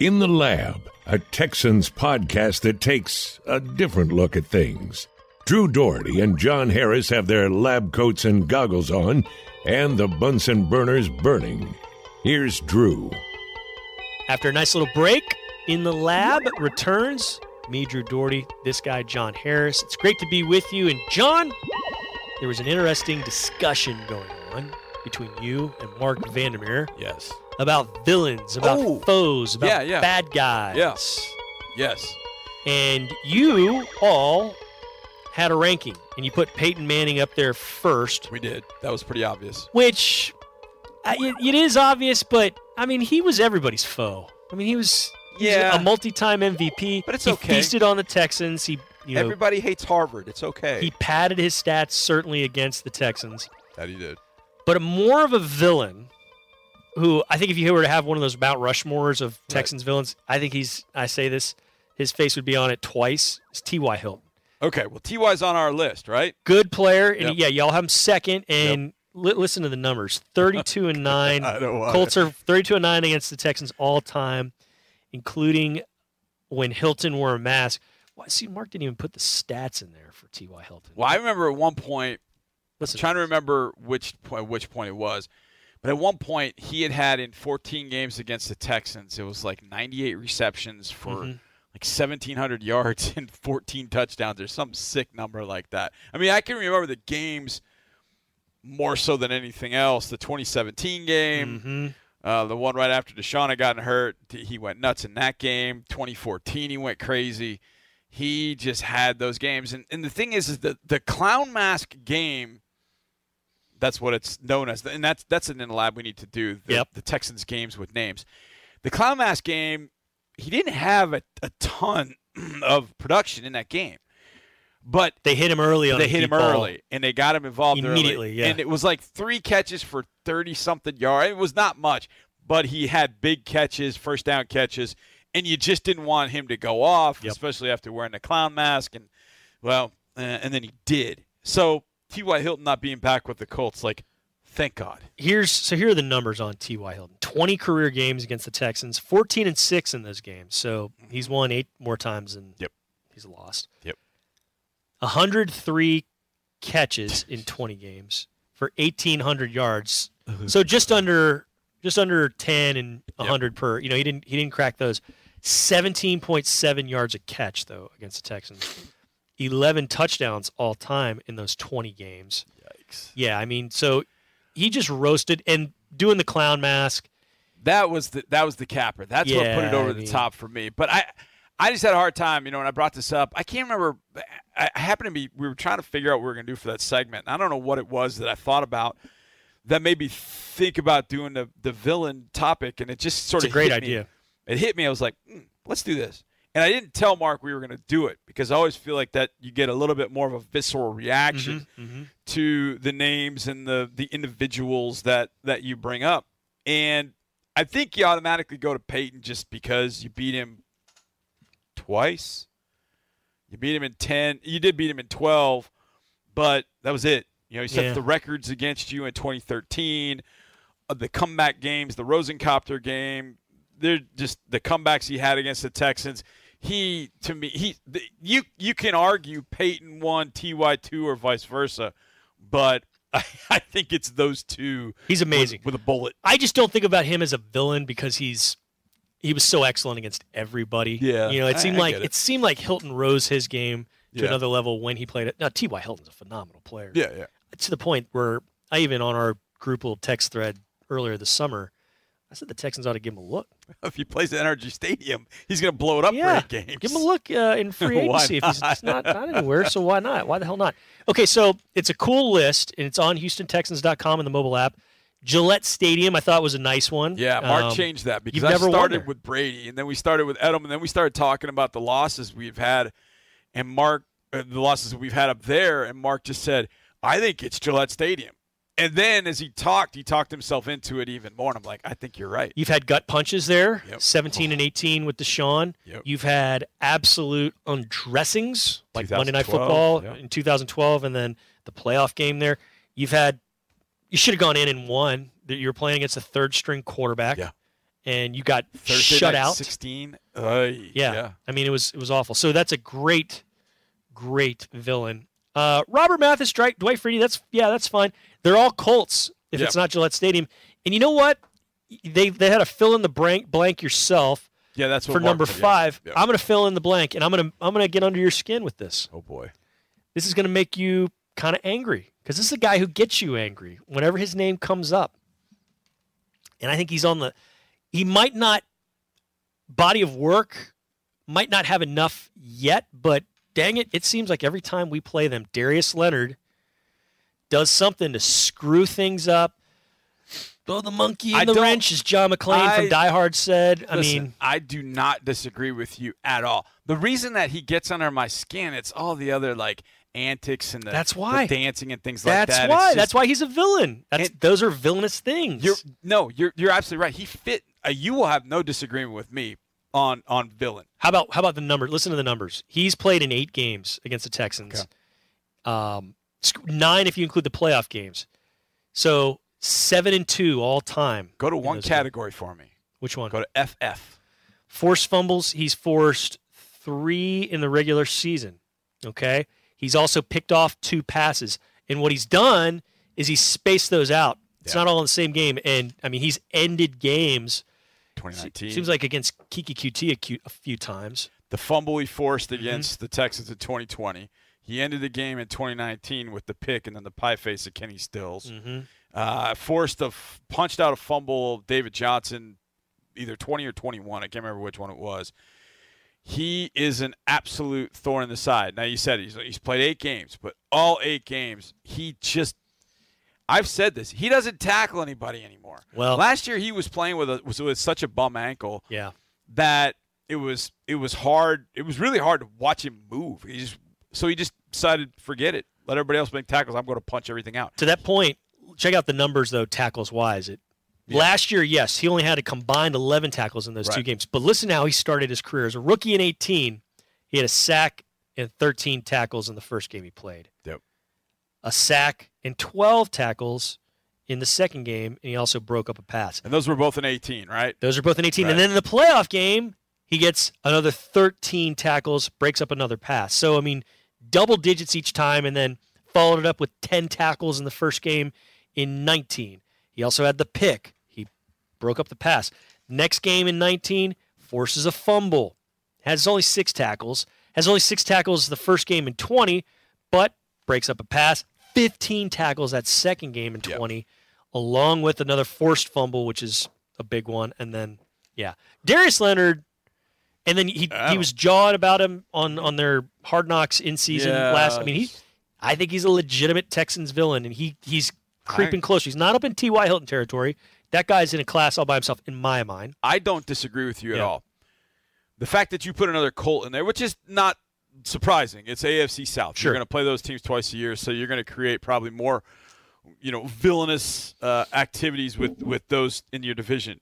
In the Lab, a Texans podcast that takes a different look at things. Drew Doherty and John Harris have their lab coats and goggles on, and the Bunsen burners burning. Here's Drew. After a nice little break, In the Lab returns. Me, Drew Doherty, this guy, John Harris. It's great to be with you. And, John, there was an interesting discussion going on between you and Mark Vandermeer Yes. About villains, about Oh. foes, about Yeah, yeah. bad guys. Yes. Yes. And you all had a ranking, and you put Peyton Manning up there first, We did. That was pretty obvious. which it, it is obvious, but I mean, he was everybody's foe. I mean, he was, he was Yeah. a multi-time MVP. But it's he okay. feasted on the Texans. He, you know, Everybody hates Harvard. It's okay. he padded his stats certainly against the Texans. that he did. but more of a villain who I think if you were to have one of those Mount Rushmores of Texans villains, I think he's I say this, his face would be on it twice. Is T.Y. Hilton. Okay. Well, Ty's on our list, right? Good player, and Yep. yeah, y'all have him second. And li- listen to the numbers: thirty-two and nine. I know why. Colts are thirty-two and nine against the Texans all time, including when Hilton wore a mask. Why? See, Mark didn't even put the stats in there for T.Y. Hilton. Well, I remember at one point. Listen, I'm trying to remember which point, which point it was, but at one point he had had in 14 games against the Texans, it was like 98 receptions for Mhm. like 1,700 yards and 14 touchdowns, or some sick number like that. I mean, I can remember the games more so than anything else. The 2017 game, Mhm. uh, the one right after Deshaun had gotten hurt, he went nuts in that game. 2014, he went crazy. He just had those games, and and the thing is, is the the clown mask game. That's what it's known as, and that's that's an in the lab we need to do. The, Yep. the Texans games with names. The clown mask game, he didn't have a, a ton of production in that game, but They hit him early on. they hit him ball. early and they got him involved early. Immediately, yeah. And it was like three catches for 30 something yards. It was not much, but he had big catches, first down catches, and you just didn't want him to go off, Yep. especially after wearing the clown mask. And, well, uh, and then he did. So T.Y. Hilton not being back with the Colts, like, thank God. here's so here are the numbers on T.Y. Hilton. 20 career games against the Texans, 14 and 6 in those games. So mm-hmm. he's won 8 more times than Yep. he's lost. Yep. 103 catches in 20 games for 1800 yards. So just under just under 10 and 100 per. You know, he didn't he didn't crack those. 17.7 yards a catch though against the Texans. 11 touchdowns all time in those 20 games. Yikes. Yeah, I mean, so he just roasted and doing the clown mask. That was the that was the capper. That's what put it over I the mean- top for me. But I I just had a hard time, you know, when I brought this up. I can't remember. I, happened to be we were trying to figure out what we were going to do for that segment. I don't know what it was that I thought about that made me think about doing the the villain topic, and it just sort It's a of great hit me. idea. It hit me. I was like, mm, let's do this. And I didn't tell Mark we were going to do it because I always feel like that you get a little bit more of a visceral reaction Mm-hmm. to the names and the the individuals that that you bring up. And I think you automatically go to Peyton just because you beat him twice. You beat him in 10. You did beat him in 12, but that was it. You know, he set Yeah. the records against you in 2013. Uh, the comeback games, the Rosencopter game, they're just the comebacks he had against the Texans. He to me, he the, you you can argue Peyton one Ty two, or vice versa, but I, I think it's those two. He's amazing. with, with a bullet. I just don't think about him as a villain because he's he was so excellent against everybody. Yeah, you know, it seemed I like get it. it. seemed like Hilton rose his game to Yeah. another level when he played it. Now T.Y. Hilton's a phenomenal player. Yeah, yeah. to the point where I even on our group little text thread earlier this summer, I said the Texans ought to give him a look. If he plays at NRG Stadium, he's going to blow it up yeah, for eight games. give him a look uh, in free agency if he's not? it's not anywhere. So why not? Why the hell not? Okay, so it's a cool list and it's on HoustonTexans.com in the mobile app. Gillette Stadium, I thought was a nice one. Yeah, Mark Um, changed that because I started there. with Brady, and then we started with Edelman, and then we started talking about the losses we've had, and Mark, uh, the losses we've had up there, and Mark just said, "I think it's Gillette Stadium." And then as he talked, he talked himself into it even more. And I'm like, I think you're right. You've had gut punches there, Yep. 17 and 18 with Deshaun. Yep. You've had absolute undressings, like Monday Night Football yeah. in 2012, and then the playoff game there. You've had, you should have gone in and won. You're playing against a third string quarterback. Yeah. and you got Thursday shut out. 16. Ay, Yeah. yeah. I mean, it was it was awful. So that's a great, great villain. Uh, Robert Mathis, Dwight, Dwight Freeney. That's yeah, that's fine. They're all Colts if it's not Gillette Stadium. And you know what? They they had to fill in the blank blank yourself Yeah, that's what for Mark number said, yeah. five. Yeah. I'm going to fill in the blank, and I'm going to I'm going to get under your skin with this. Oh boy. This is going to make you kind of angry because this is a guy who gets you angry whenever his name comes up. And I think he's on the. He might not body of work might not have enough yet, but dang it, it seems like every time we play them, Darius Leonard does something to screw things up. Throw the monkey in I the wrench, as John McClane I- from Die Hard said. I Listen, mean, I do not disagree with you at all. The reason that he gets under my skin, it's all the other like antics and the, That's the why. dancing and things like that. Why. just- that's why he's a villain. That's And- those are villainous things. You're no, you're you're absolutely right. He fit. Uh, you will have no disagreement with me on on villain. How about how about the number? Listen to the numbers. He's played in eight games against the Texans. Um, nine if you include the playoff games. So seven and two all time. Go to one those games. category for me. Which one? Go to FF. Forced fumbles. He's forced three in the regular season. Okay. He's also picked off two passes, and what he's done is he's spaced those out. It's Yeah. not all in the same game, and I mean he's ended games. 2019. Seems like against Keke Coutee a, few times. the fumble he forced Mm-hmm. against the Texans in 2020. He ended the game in 2019 with the pick and then the pie face of Kenny Stills. Mm-hmm. Uh, forced a f- punched out a fumble David Johnson, either 20 or 21. I can't remember which one it was. He is an absolute thorn in the side. Now you said he's he's played eight games, but all eight games he just. I've said this. He doesn't tackle anybody anymore. Well- last year he was playing with a was with such a bum ankle Yeah. that it was it was hard. It was really hard to watch him move. He just so he just decided forget it. Let everybody else make tackles. I'm going to punch everything out. to that point, check out the numbers though, tackles wise. It last year, yes, he only had a combined eleven tackles in those two games. But listen how he started his career as a rookie in eighteen. He had a sack and thirteen tackles in the first game he played. Yep. A sack and twelve tackles in the second game, and he also broke up a pass. And those were both in 18, right? Those are both in 18. Right. And then in the playoff game, he gets another 13 tackles, breaks up another pass. So, I mean, double digits each time, and then followed it up with 10 tackles in the first game in 19. He also had the pick. He broke up the pass. Next game in 19, forces a fumble. Has only six tackles. Has only six tackles the first game in 20, but breaks up a pass. 15 tackles that second game in Yep. 20, along with another forced fumble, which is a big one. And then, yeah, Darius Leonard. And then he Oh. he was jawed about him on on their Hard Knocks in season Yeah. last. I mean, he I think he's a legitimate Texans villain, and he he's creeping I- close. He's not up in T.Y. Hilton territory. That guy's in a class all by himself, in my mind. I don't disagree with you at all. The fact that you put another Colt in there, which is not surprising, it's AFC South. Sure. You're going to play those teams twice a year, so you're going to create probably more, you know, villainous uh, activities with with those in your division.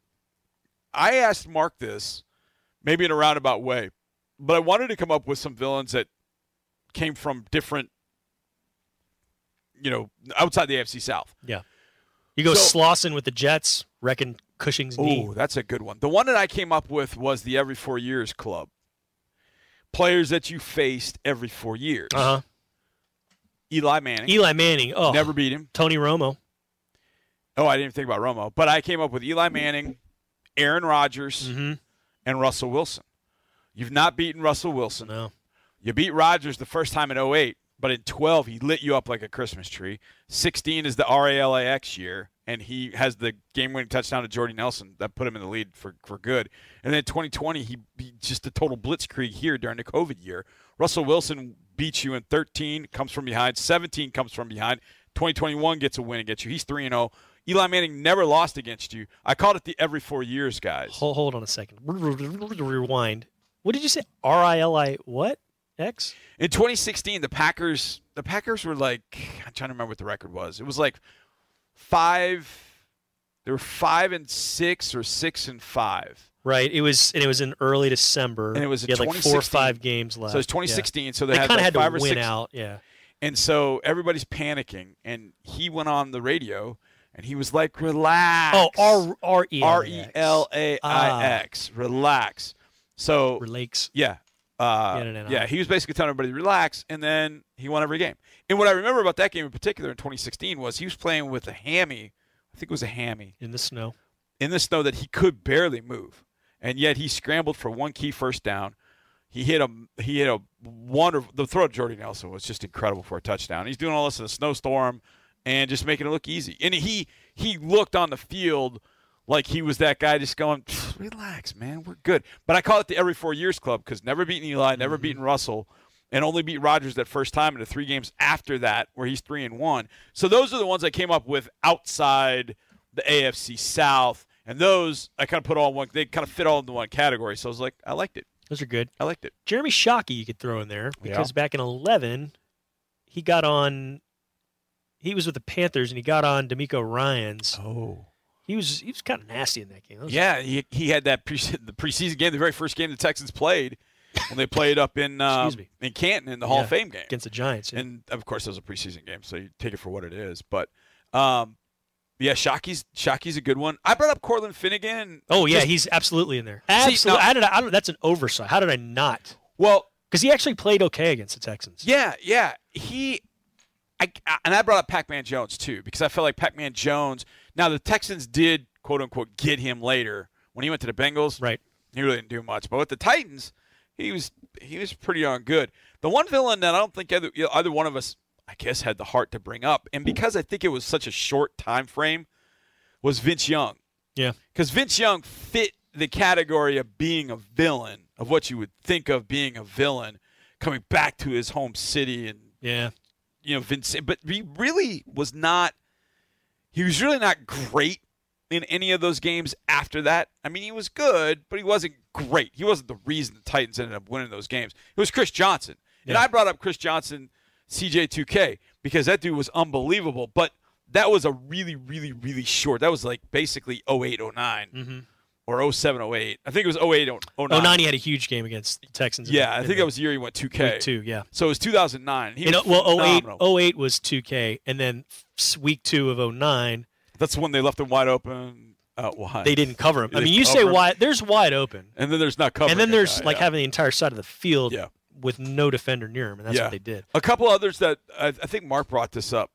I asked Mark this, maybe in a roundabout way, but I wanted to come up with some villains that came from different, you know, outside the AFC South. Yeah, you go So- Slauson with the Jets, reckon Cushing's knee. Oh, that's a good one. The one that I came up with was the every four years club. Players that you faced every four years. Uh huh. Eli Manning. Eli Manning. Oh, Never beat him. Tony Romo. Oh, I didn't think about Romo, but I came up with Eli Manning, Aaron Rodgers, Mm-hmm. and Russell Wilson. You've not beaten Russell Wilson. No. You beat Rodgers the first time in 08, but in 12 he lit you up like a Christmas tree. 16 is the RALAX year, and he has the game-winning touchdown to Jordy Nelson that put him in the lead for, for good. And then 2020 he, he just a total blitzkrieg here during the COVID year. Russell Wilson beats you in 13, comes from behind. 17 comes from behind. 2021 gets a win against you. He's 3 and 0. Eli Manning never lost against you. I called it the every four years, guys. Hold, hold on a second. Rewind. What did you say? R I L I what? X? In 2016, the Packers the Packers were like I'm trying to remember what the record was. It was like five. They were five and six or six and five. Right. It was, and it was in early December. And it was you had like four or five games left. So it's Yeah. 2016. So they, They had kind of like had five to or win six. out. Yeah. And so everybody's panicking, and he went on the radio and he was like, "Relax." Oh, R R E R E L A I X. Ah. Relax. So Relax. yeah. Uh, Yeah, he was basically telling everybody to relax, and then he won every game. And what I remember about that game in particular in 2016 was he was playing with a hammy. I think it was a hammy in the snow. in the snow that he could barely move, and yet he scrambled for one key first down. He hit a he hit a wonderful the throw to Jordy Nelson was just incredible for a touchdown. He's doing all this in a snowstorm and just making it look easy. And he he looked on the field like he was that guy just going, relax, man, we're good. But I call it the every four years club because never beaten Eli, never mm-hmm. beaten Russell, and only beat Rodgers that first time in the three games after that where he's three and one. So those are the ones I came up with outside the AFC South. And those I kind of put all in one. They kind of fit all into one category. So I was like, I liked it. Those are good. I liked it. Jeremy Shockey you could throw in there because back in 11, he got on. He was with the Panthers and he got on DeMeco Ryans. Oh. He was he was kind of nasty in that game. That Yeah, he, he had that pre- the preseason game, the very first game the Texans played when they played up in uh, me. in Canton in the Hall Yeah, of Fame game. against the Giants. yeah. And of course, it was a preseason game, so you take it for what it is. But um, yeah, Shockey's Shockey's a good one. I brought up Cortland Finnegan. oh yeah, just- he's absolutely in there. See, Absolutely. now- How did I, I don't, that's an oversight. How did I not? well, Because he actually played okay against the Texans. Yeah, yeah. He, I, and I brought up Pac-Man Jones too because I felt like Pac-Man Jones. Now the Texans did quote unquote get him later when he went to the Bengals. Right. He really didn't do much, but with the Titans, he was he was pretty darn good. The one villain that I don't think either, either one of us, I guess, had the heart to bring up, and because I think it was such a short time frame, was Vince Young Yeah. because Vince Young fit the category of being a villain, of what you would think of being a villain, coming back to his home city and Yeah. You know Vince, but he really was not. He was really not great in any of those games after that. I mean, he was good, but he wasn't great. He wasn't the reason the Titans ended up winning those games. It was Chris Johnson, and I brought up Chris Johnson, CJ2K, because that dude was unbelievable. But that was a really, really, really short. That was like basically 08, 09 Mm-hmm. Or 07, 08. I think it was 08, 09. Oh, 9 he had a huge game against the Texans. Yeah, the- I think that was the year he went 2K. week two. Yeah. So it was 2009. He was well, 08, phenomenal. 08 was 2K, and then week two of 09, That's when they left him wide open. Wide. they didn't cover him. I mean, you say him. wide, there's wide open, And then there's not covering. and then there's guy, like yeah. having the entire side of the field Yeah. with no defender near him, and that's Yeah. what they did. a couple others that I, I think Mark brought this up.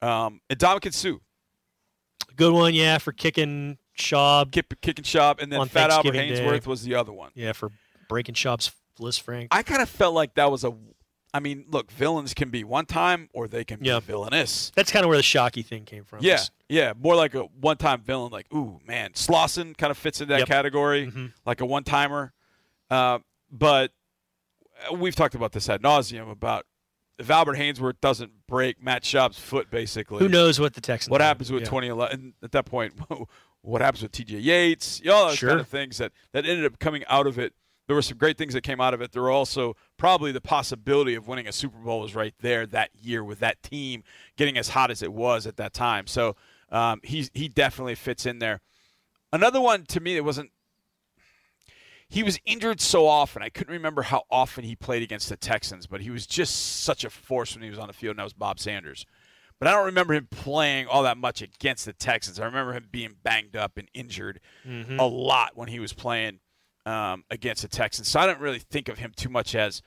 Um, Ndamukong Suh, Good one, yeah, for kicking Schaub. kick, kick and Schaub, and then On Fat Albert Thanksgiving Day. Haynesworth was the other one. Yeah, for breaking Schaub's Lisfranc. I kind of felt like that was a. I mean, look, villains can be one time or they can Yeah. be villainous. That's kind of where the Shockey thing came from. Yeah, It's- yeah, more like a one-time villain. Like, ooh, man, Slauson kind of fits in that Yep. category, Mhm. like a one-timer. Uh, but we've talked about this ad nauseum about if Albert Haynesworth doesn't break Matt Schaub's foot, basically, Who knows what the Texans what do. happens with Yeah. 2011 at that point? What happens with T.J. Yates? You know, all those Sure. kind of things that that ended up coming out of it. There were some great things that came out of it. There were also probably the possibility of winning a Super Bowl was right there that year with that team getting as hot as it was at that time. So um, he's he definitely fits in there. Another one to me that wasn't. He was injured so often. I couldn't remember how often he played against the Texans, but he was just such a force when he was on the field, and that was Bob Sanders. But I don't remember him playing all that much against the Texans. I remember him being banged up and injured Mhm. a lot when he was playing um, against the Texans. So I don't really think of him too much as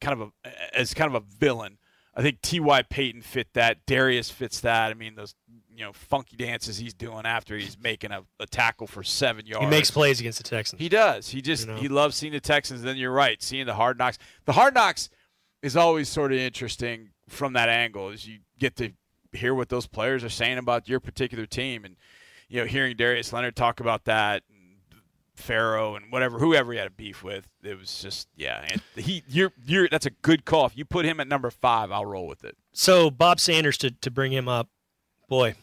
kind of a as kind of a villain. I think T.Y. Payton fit that. Darius fits that. I mean, those you know funky dances he's doing after he's making a, a tackle for seven yards. He makes plays against the Texans. He does. He just You know? he loves seeing the Texans. Then you're right, seeing the hard knocks. The hard knocks is always sort of interesting from that angle, as you get to hear what those players are saying about your particular team, and you know, hearing Darius Leonard talk about that, and Farrow and whatever, whoever he had a beef with. It was just yeah. And he you're you're that's a good call. If you put him at number five, I'll roll with it. So Bob Sanders to to bring him up, boy,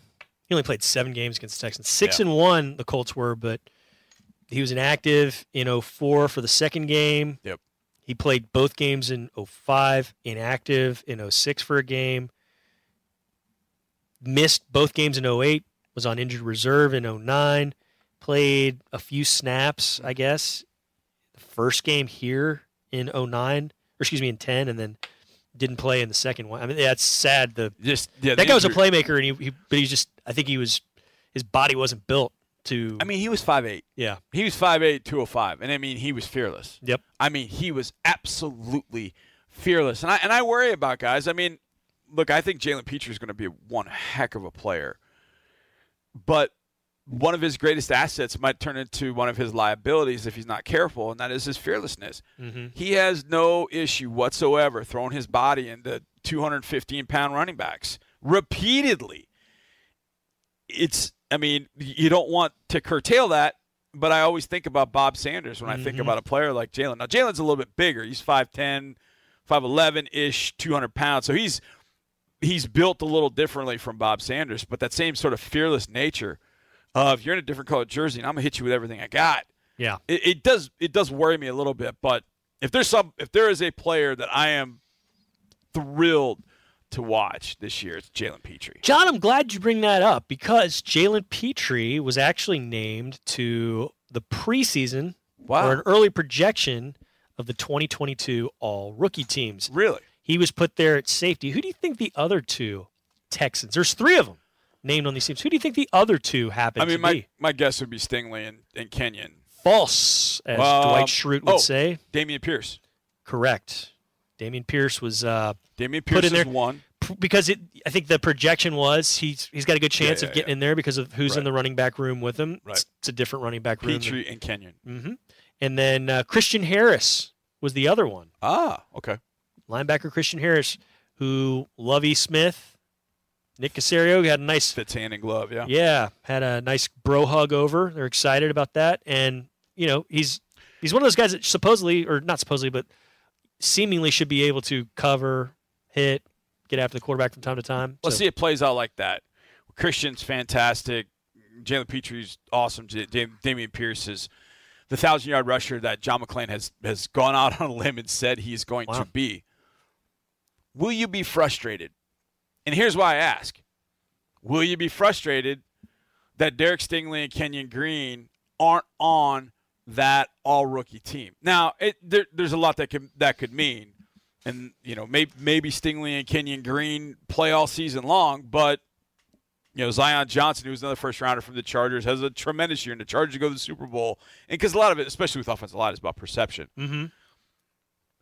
he only played seven games against the Texans. Six Yeah. and one the Colts were, but he was inactive in 04 for the second game. Yep. He played both games in 05, inactive in 06 for a game. Missed both games in 08, was on injured reserve in 09, played a few snaps, I guess. The first game here in 09, or excuse me, in 10, and then didn't play in the second one. I mean, that's sad. The Just yeah. that the guy was a playmaker, and he, he but he's just I think he was his body wasn't built to. I mean, he was 5'8". yeah. He was 5'8", 205. And I mean, he was fearless. Yep. I mean, he was absolutely fearless. And I and I worry about guys. I mean, look, I think Jalen Pitre is going to be one heck of a player. But one of his greatest assets might turn into one of his liabilities if he's not careful, and that is his fearlessness. Mm-hmm. He has no issue whatsoever throwing his body into 215 pound running backs repeatedly. It's, I mean, you don't want to curtail that, but I always think about Bob Sanders when I think Mhm. about a player like Jalen. Now, Jalen's a little bit bigger. He's 5'10, 5'11 ish, 200 pounds. So he's he's built a little differently from Bob Sanders, but that same sort of fearless nature of you're in a different colored jersey and I'm gonna hit you with everything I got. Yeah. It, it does it does worry me a little bit, but if there's some if there is a player that I am thrilled to watch this year, it's Jalen Pitre. John, I'm glad you bring that up because Jalen Pitre was actually named to the preseason Wow. or an early projection of the 2022 All Rookie teams. Really? He was put there at safety. Who do you think the other two Texans? There's three of them named on these teams. Who do you think the other two happen I mean my, be? my guess would be Stingley and, and Kenyon. False, as Um, Dwight Schrute would oh. say. Dameon Pierce. Correct. Dameon Pierce was uh, Dameon Put in is there- one. because it. I think the projection was he's he's got a good chance yeah, of getting yeah. in there because of who's in the running back room with him. Right. It's, it's a different running back room. Pitre and Kenyon. hmm And then uh, Christian Harris was the other one. Ah, okay. Linebacker Christian Harris, who Lovie Smith, Nick Caserio had a nice Fits hand in glove, yeah. Yeah, had a nice bro hug over. They're excited about that, and you know he's he's one of those guys that supposedly, or not supposedly, but seemingly should be able to cover, hit, get after the quarterback from time to time. Let's So, see it plays out like that. Christian's fantastic. Jalen Pitre's awesome. Dam- Dameon Pierce is the thousand yard rusher that John McClain has has gone out on a limb and said he's going Wow. to be. Will you be frustrated? And here's why I ask: Will you be frustrated that Derek Stingley and Kenyon Green aren't on that all rookie team? Now, it, there, there's a lot that could that could mean and you know maybe maybe Stingley and Kenyon Green play all season long, but you know Zion Johnson, who's another first rounder from the Chargers, has a tremendous year, and the Chargers go to the Super Bowl, and because a lot of it, especially with offensive line, is about perception. Mhm.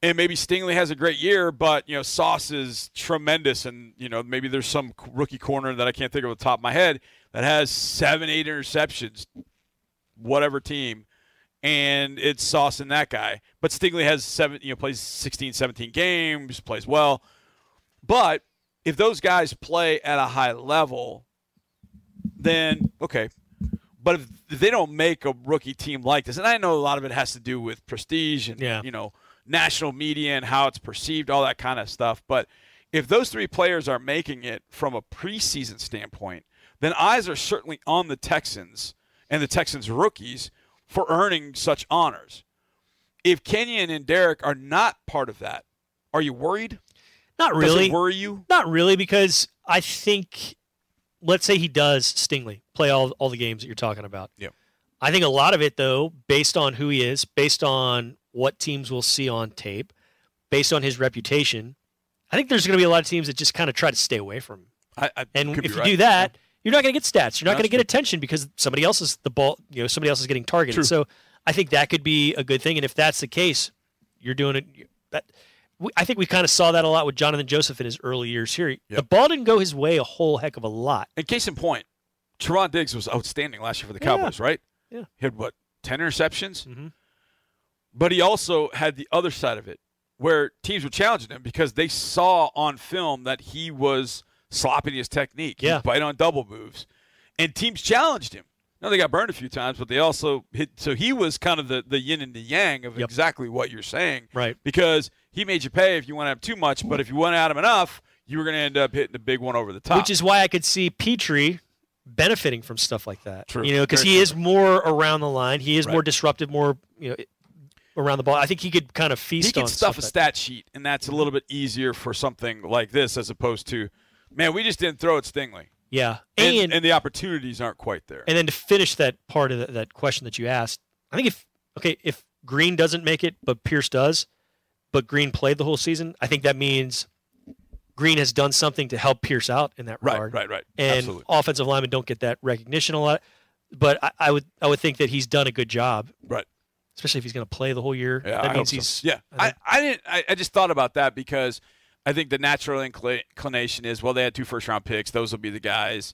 And maybe Stingley has a great year, but you know Sauce is tremendous, and you know maybe there's some rookie corner that I can't think of off the top of my head that has seven, eight interceptions, whatever team, and it's Sauce and that guy. But Stingley has seven, you know, plays 16, 17 games, plays well. But if those guys play at a high level, then okay. But if they don't make a rookie team like this, and I know a lot of it has to do with prestige and Yeah. you know national media and how it's perceived, all that kind of stuff. But if those three players are making it from a preseason standpoint, then eyes are certainly on the Texans and the Texans rookies for earning such honors. If Kenyon and Derek are not part of that, are you worried? Not Does really. it worry you? Not really, because I think, let's say he does Stingley play all all the games that you're talking about. Yep. I think a lot of it, though, based on who he is, based on what teams will see on tape, based on his reputation, I think there's going to be a lot of teams that just kind of try to stay away from him. I, I And if you right. do that, you're not going to get stats. You're not going to get attention because somebody else is the ball. You know, somebody else is getting targeted. True. So I think that could be a good thing. And if that's the case, you're doing it. That I think we kind of saw that a lot with Johnathan Joseph in his early years here. The ball didn't go his way a whole heck of a lot. And case in point, Trevon Diggs was outstanding last year for the Yeah. Cowboys, right? Yeah. He had what, ten interceptions? Mhm. But he also had the other side of it, where teams were challenging him because they saw on film that he was slopping his technique. Yeah. He'd bite on double moves. And teams challenged him. Now they got burned a few times, but they also hit so he was kind of the, the yin and the yang of Yep. exactly what you're saying. Right. Because he made you pay if you went at him too much, but if you went at him enough, you were gonna end up hitting the big one over the top. Which is why I could see Pitre benefiting from stuff like that. True. You know, because he is more around the line. He is more disruptive, more you know around the ball. I think he could kind of feast he could on stuff a stat sheet, and that's a little bit easier for something like this as opposed to, man, we just didn't throw it Stingley, yeah, and, and and the opportunities aren't quite there. And then to finish that part of the, that question that you asked, I think if okay, if Green doesn't make it, but Pierce does, but Green played the whole season, I think that means Green has done something to help Pierce out in that Right, regard. right, right. And Absolutely. offensive linemen don't get that recognition a lot. But I, I would I would think that he's done a good job, Right. Especially if he's going to play the whole year. Yeah, that I means he's so. Yeah, I I, I didn't. I, I just thought about that because I think the natural incli- inclination is well, they had two first round picks; those will be the guys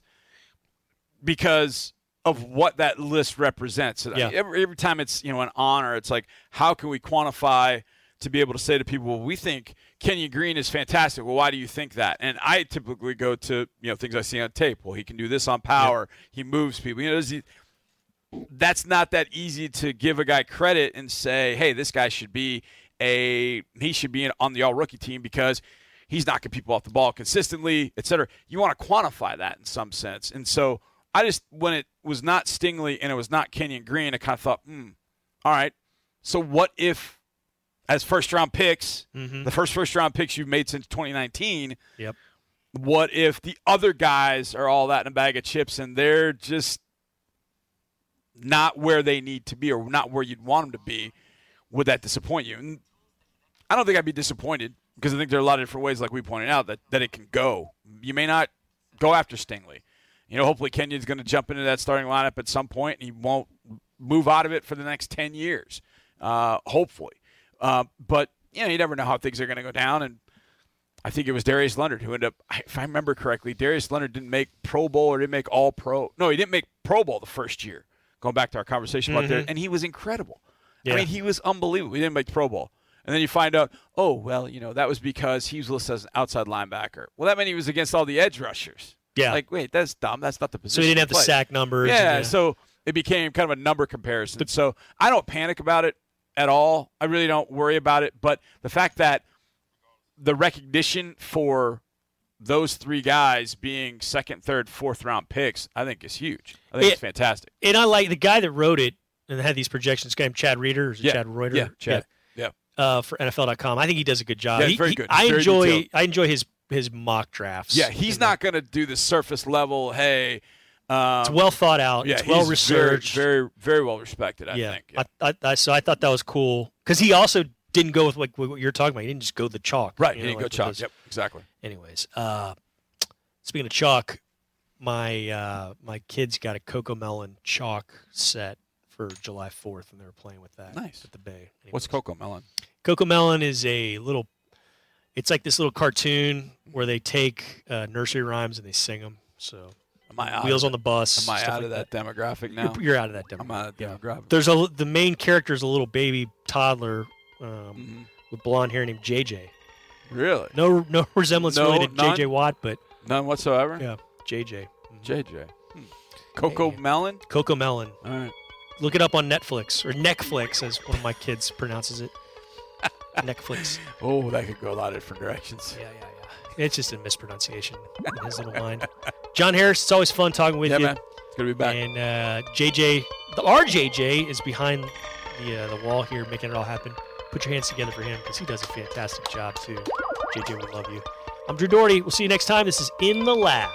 because of what that list represents. Yeah. Every, every time it's you know an honor, it's like how can we quantify to be able to say to people, well, we think Kenyon Green is fantastic. Well, why do you think that? And I typically go to you know things I see on tape. Well, he can do this on power. He moves people. You know, does he, that's not that easy to give a guy credit and say, hey, this guy should be a he should be on the all rookie team because he's knocking people off the ball consistently, et cetera. You want to quantify that in some sense. And so I just when it was not Stingley and it was not Kenyon Green, I kind of thought, hmm, all right. So what if as first round picks, Mhm. the first first round picks you've made since 2019, Yep. what if the other guys are all that in a bag of chips and they're just not where they need to be or not where you'd want them to be? Would that disappoint you? And I don't think I'd be disappointed because I think there are a lot of different ways, like we pointed out, that, that it can go. You may not go after Stingley. You know, hopefully Kenyon's going to jump into that starting lineup at some point and he won't move out of it for the next 10 years, uh, hopefully. Uh, but, you know, you never know how things are going to go down. And I think it was Darius Leonard who ended up, if I remember correctly, Darius Leonard didn't make Pro Bowl or didn't make All Pro. No, he didn't make Pro Bowl the first year. Going back to our conversation about there, mm-hmm. and he was incredible. Yeah. I mean, he was unbelievable. He didn't make the Pro Bowl. And then you find out, oh, well, you know, that was because he was listed as an outside linebacker. Well, that meant he was against all the edge rushers. Yeah. Like, wait, that's dumb. That's not the position. so he didn't have to the sack numbers. Yeah, and, so it became kind of a number comparison. so I don't panic about it at all. I really don't worry about it. But the fact that the recognition for those three guys being second, third, fourth round picks, I think is huge. I think It- it's fantastic. and I like the guy that wrote it and had these projections. Guy named Chad Reuter, or is it Yeah, Chad Reuter? yeah, Chad. Yeah. Uh, for NFL.com, I think he does a good job. Yeah, He- very he- good. I Very enjoy. detailed. I enjoy his his mock drafts. Yeah, he's And not going to do the surface level. Hey, um, It's well thought out. yeah, it's well researched. Very, very, very well respected. I yeah, think. Yeah. I, I, so I thought that was cool because he also didn't go with like what you're talking about. He didn't just go the chalk. right, he know, didn't go like with chalk. those- Yep, exactly. Anyways, uh, speaking of chalk, my uh, my kids got a CoComelon chalk set for July 4th, and they were playing with that Nice. at the Bay. What's Anyways. CoComelon? Coco Melon is a little. It's like this little cartoon where they take uh, nursery rhymes and they sing them. So Am I out wheels on the bus. Am I out like of that, demographic now? You're, you're out of that demo. I'm out of that yeah. demographic. There's a the main character is a little baby toddler um, Mhm. with blonde hair named JJ. Really? No no resemblance No, really to none? JJ Watt, but None whatsoever. yeah, JJ. Mhm. JJ. Hmm. Coco Yeah. Melon. CoComelon. All right. Look it up on Netflix or Netflix, as one of my kids pronounces it. Netflix. Oh, that could go a lot of different directions. Yeah, yeah, yeah. It's just a mispronunciation in his little mind. John Harris, it's always fun talking with yeah, you. man. It's gonna be back. And uh, JJ, the RJJ is behind the uh, the wall here, making it all happen. Put your hands together for him because he does a fantastic job too. JJ, we love you. I'm Drew Doherty. We'll see you next time. This is In the Lab.